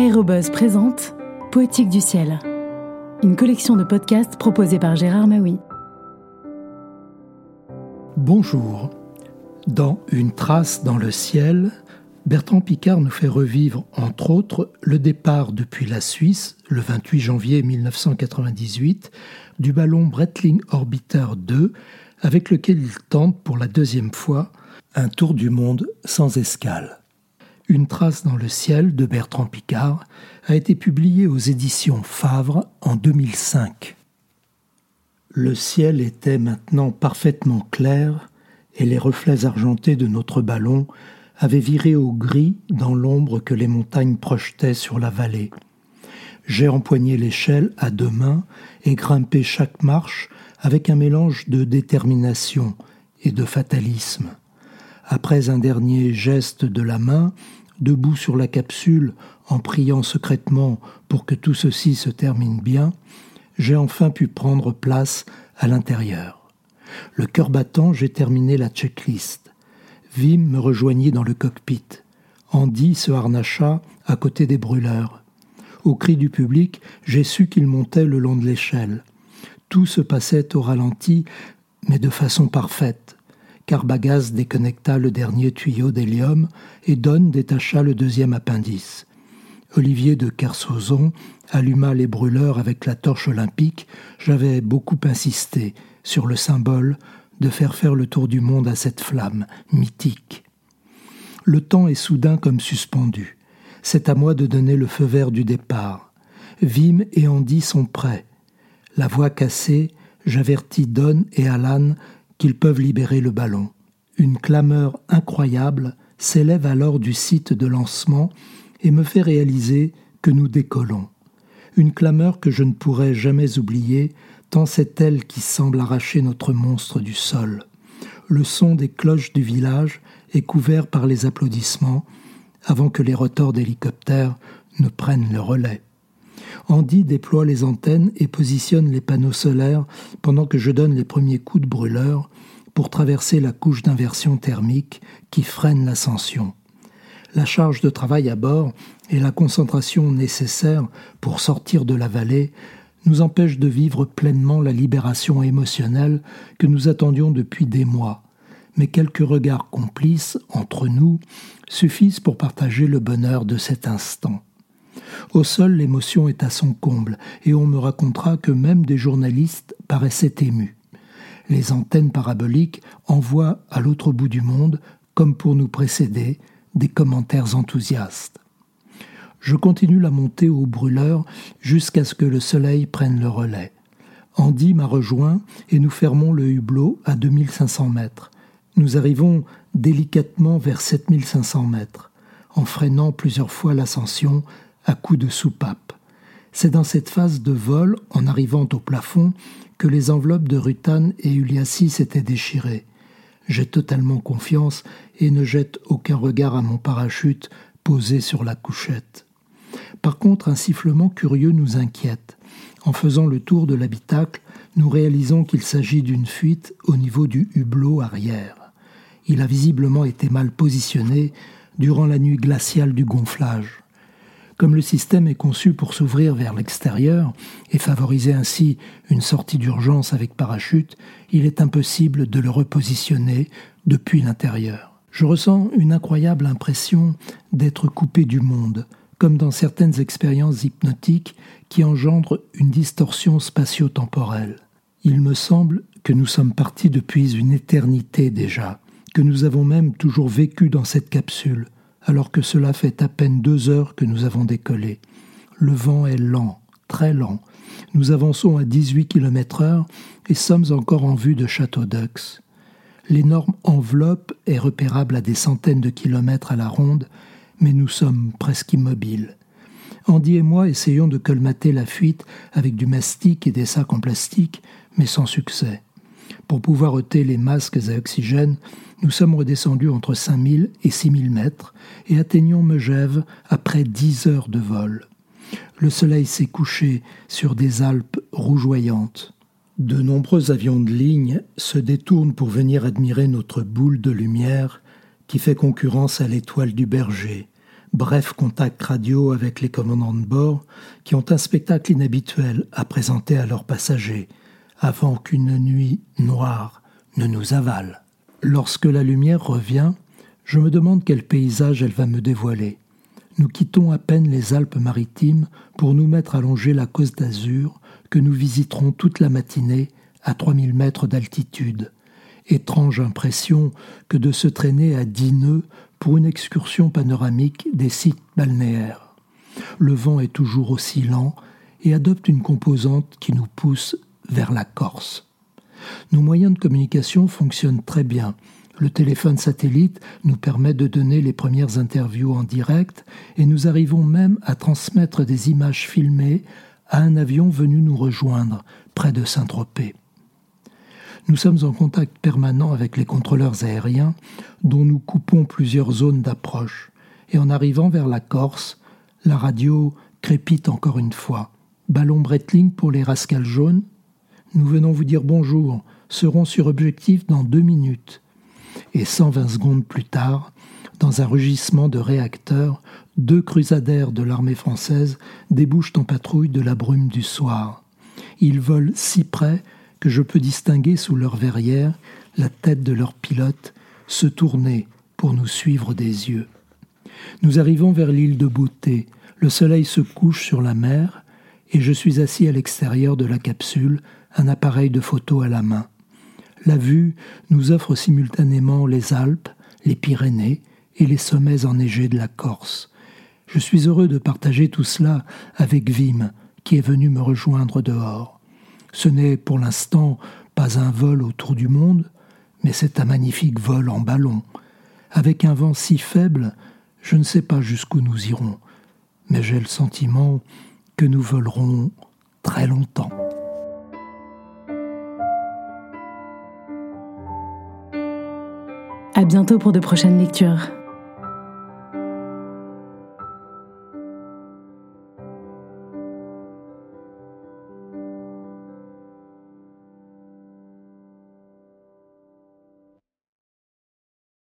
Aérobuzz présente Poétique du ciel, une collection de podcasts proposée par Gérard Maui. Bonjour. Dans Une trace dans le ciel, Bertrand Picard nous fait revivre, entre autres, le départ depuis la Suisse, le 28 janvier 1998, du ballon Breitling Orbiter 2, avec lequel il tente pour la deuxième fois un tour du monde sans escale. Une trace dans le ciel de Bertrand Picard a été publié aux éditions Favre en 2005. Le ciel était maintenant parfaitement clair et les reflets argentés de notre ballon avaient viré au gris dans l'ombre que les montagnes projetaient sur la vallée. J'ai empoigné l'échelle à deux mains et grimpé chaque marche avec un mélange de détermination et de fatalisme. Après un dernier geste de la main, debout sur la capsule en priant secrètement pour que tout ceci se termine bien, j'ai enfin pu prendre place à l'intérieur. Le cœur battant, j'ai terminé la checklist. Vim me rejoignit dans le cockpit. Andy se harnacha à côté des brûleurs. Au cri du public, j'ai su qu'il montait le long de l'échelle. Tout se passait au ralenti, mais de façon parfaite. Carbagaz déconnecta le dernier tuyau d'hélium et Donne détacha le deuxième appendice. Olivier de Kersozon alluma les brûleurs avec la torche olympique. J'avais beaucoup insisté sur le symbole de faire faire le tour du monde à cette flamme mythique. Le temps est soudain comme suspendu. C'est à moi de donner le feu vert du départ. Vim et Andy sont prêts. La voix cassée, j'avertis Don et Alan qu'ils peuvent libérer le ballon. Une clameur incroyable s'élève alors du site de lancement et me fait réaliser que nous décollons. Une clameur que je ne pourrai jamais oublier, tant c'est elle qui semble arracher notre monstre du sol. Le son des cloches du village est couvert par les applaudissements avant que les rotors d'hélicoptères ne prennent le relais. Andy déploie les antennes et positionne les panneaux solaires pendant que je donne les premiers coups de brûleur pour traverser la couche d'inversion thermique qui freine l'ascension. La charge de travail à bord et la concentration nécessaire pour sortir de la vallée nous empêchent de vivre pleinement la libération émotionnelle que nous attendions depuis des mois. Mais quelques regards complices entre nous suffisent pour partager le bonheur de cet instant. Au sol, l'émotion est à son comble, et on me racontera que même des journalistes paraissaient émus. Les antennes paraboliques envoient à l'autre bout du monde, comme pour nous précéder, des commentaires enthousiastes. Je continue la montée au brûleur jusqu'à ce que le soleil prenne le relais. Andy m'a rejoint et nous fermons le hublot à 2500 mètres. Nous arrivons délicatement vers 7500 mètres, en freinant plusieurs fois l'ascension à coups de soupape. C'est dans cette phase de vol, en arrivant au plafond, que les enveloppes de Rutan et Uliassi s'étaient déchirées. J'ai totalement confiance et ne jette aucun regard à mon parachute posé sur la couchette. Par contre, un sifflement curieux nous inquiète. En faisant le tour de l'habitacle, nous réalisons qu'il s'agit d'une fuite au niveau du hublot arrière. Il a visiblement été mal positionné durant la nuit glaciale du gonflage. Comme le système est conçu pour s'ouvrir vers l'extérieur et favoriser ainsi une sortie d'urgence avec parachute, il est impossible de le repositionner depuis l'intérieur. Je ressens une incroyable impression d'être coupé du monde, comme dans certaines expériences hypnotiques qui engendrent une distorsion spatio-temporelle. Il me semble que nous sommes partis depuis une éternité déjà, que nous avons même toujours vécu dans cette capsule, alors que cela fait à peine deux heures que nous avons décollé. Le vent est lent, très lent. Nous avançons à 18 km heure et sommes encore en vue de Château d'Ux. L'énorme enveloppe est repérable à des centaines de kilomètres à la ronde, mais nous sommes presque immobiles. Andy et moi essayons de colmater la fuite avec du mastic et des sacs en plastique, mais sans succès. Pour pouvoir ôter les masques à oxygène, nous sommes redescendus entre 5000 et 6000 mètres et atteignons Megève après dix heures de vol. Le soleil s'est couché sur des Alpes rougeoyantes. De nombreux avions de ligne se détournent pour venir admirer notre boule de lumière qui fait concurrence à l'étoile du berger, bref contact radio avec les commandants de bord qui ont un spectacle inhabituel à présenter à leurs passagers avant qu'une nuit noire ne nous avale. Lorsque la lumière revient, je me demande quel paysage elle va me dévoiler. Nous quittons à peine les Alpes-Maritimes pour nous mettre à longer la Côte d'Azur que nous visiterons toute la matinée à 3000 mètres d'altitude. Étrange impression que de se traîner à dix nœuds pour une excursion panoramique des sites balnéaires. Le vent est toujours aussi lent et adopte une composante qui nous pousse vers la Corse. Nos moyens de communication fonctionnent très bien. Le téléphone satellite nous permet de donner les premières interviews en direct et nous arrivons même à transmettre des images filmées à un avion venu nous rejoindre près de Saint-Tropez. Nous sommes en contact permanent avec les contrôleurs aériens dont nous coupons plusieurs zones d'approche. Et en arrivant vers la Corse, la radio crépite encore une fois. Ballon Breitling pour les rascals jaunes. Nous venons vous dire bonjour, serons sur objectif dans deux minutes. Et 120 secondes plus tard, dans un rugissement de réacteurs, deux crusadaires de l'armée française débouchent en patrouille de la brume du soir. Ils volent si près que je peux distinguer sous leur verrière la tête de leur pilote se tourner pour nous suivre des yeux. Nous arrivons vers l'île de Beauté, le soleil se couche sur la mer, et je suis assis à l'extérieur de la capsule, un appareil de photo à la main. La vue nous offre simultanément les Alpes, les Pyrénées et les sommets enneigés de la Corse. Je suis heureux de partager tout cela avec Vim, qui est venu me rejoindre dehors. Ce n'est pour l'instant pas un vol autour du monde, mais c'est un magnifique vol en ballon. Avec un vent si faible, je ne sais pas jusqu'où nous irons, mais j'ai le sentiment que nous volerons très longtemps. À bientôt pour de prochaines lectures.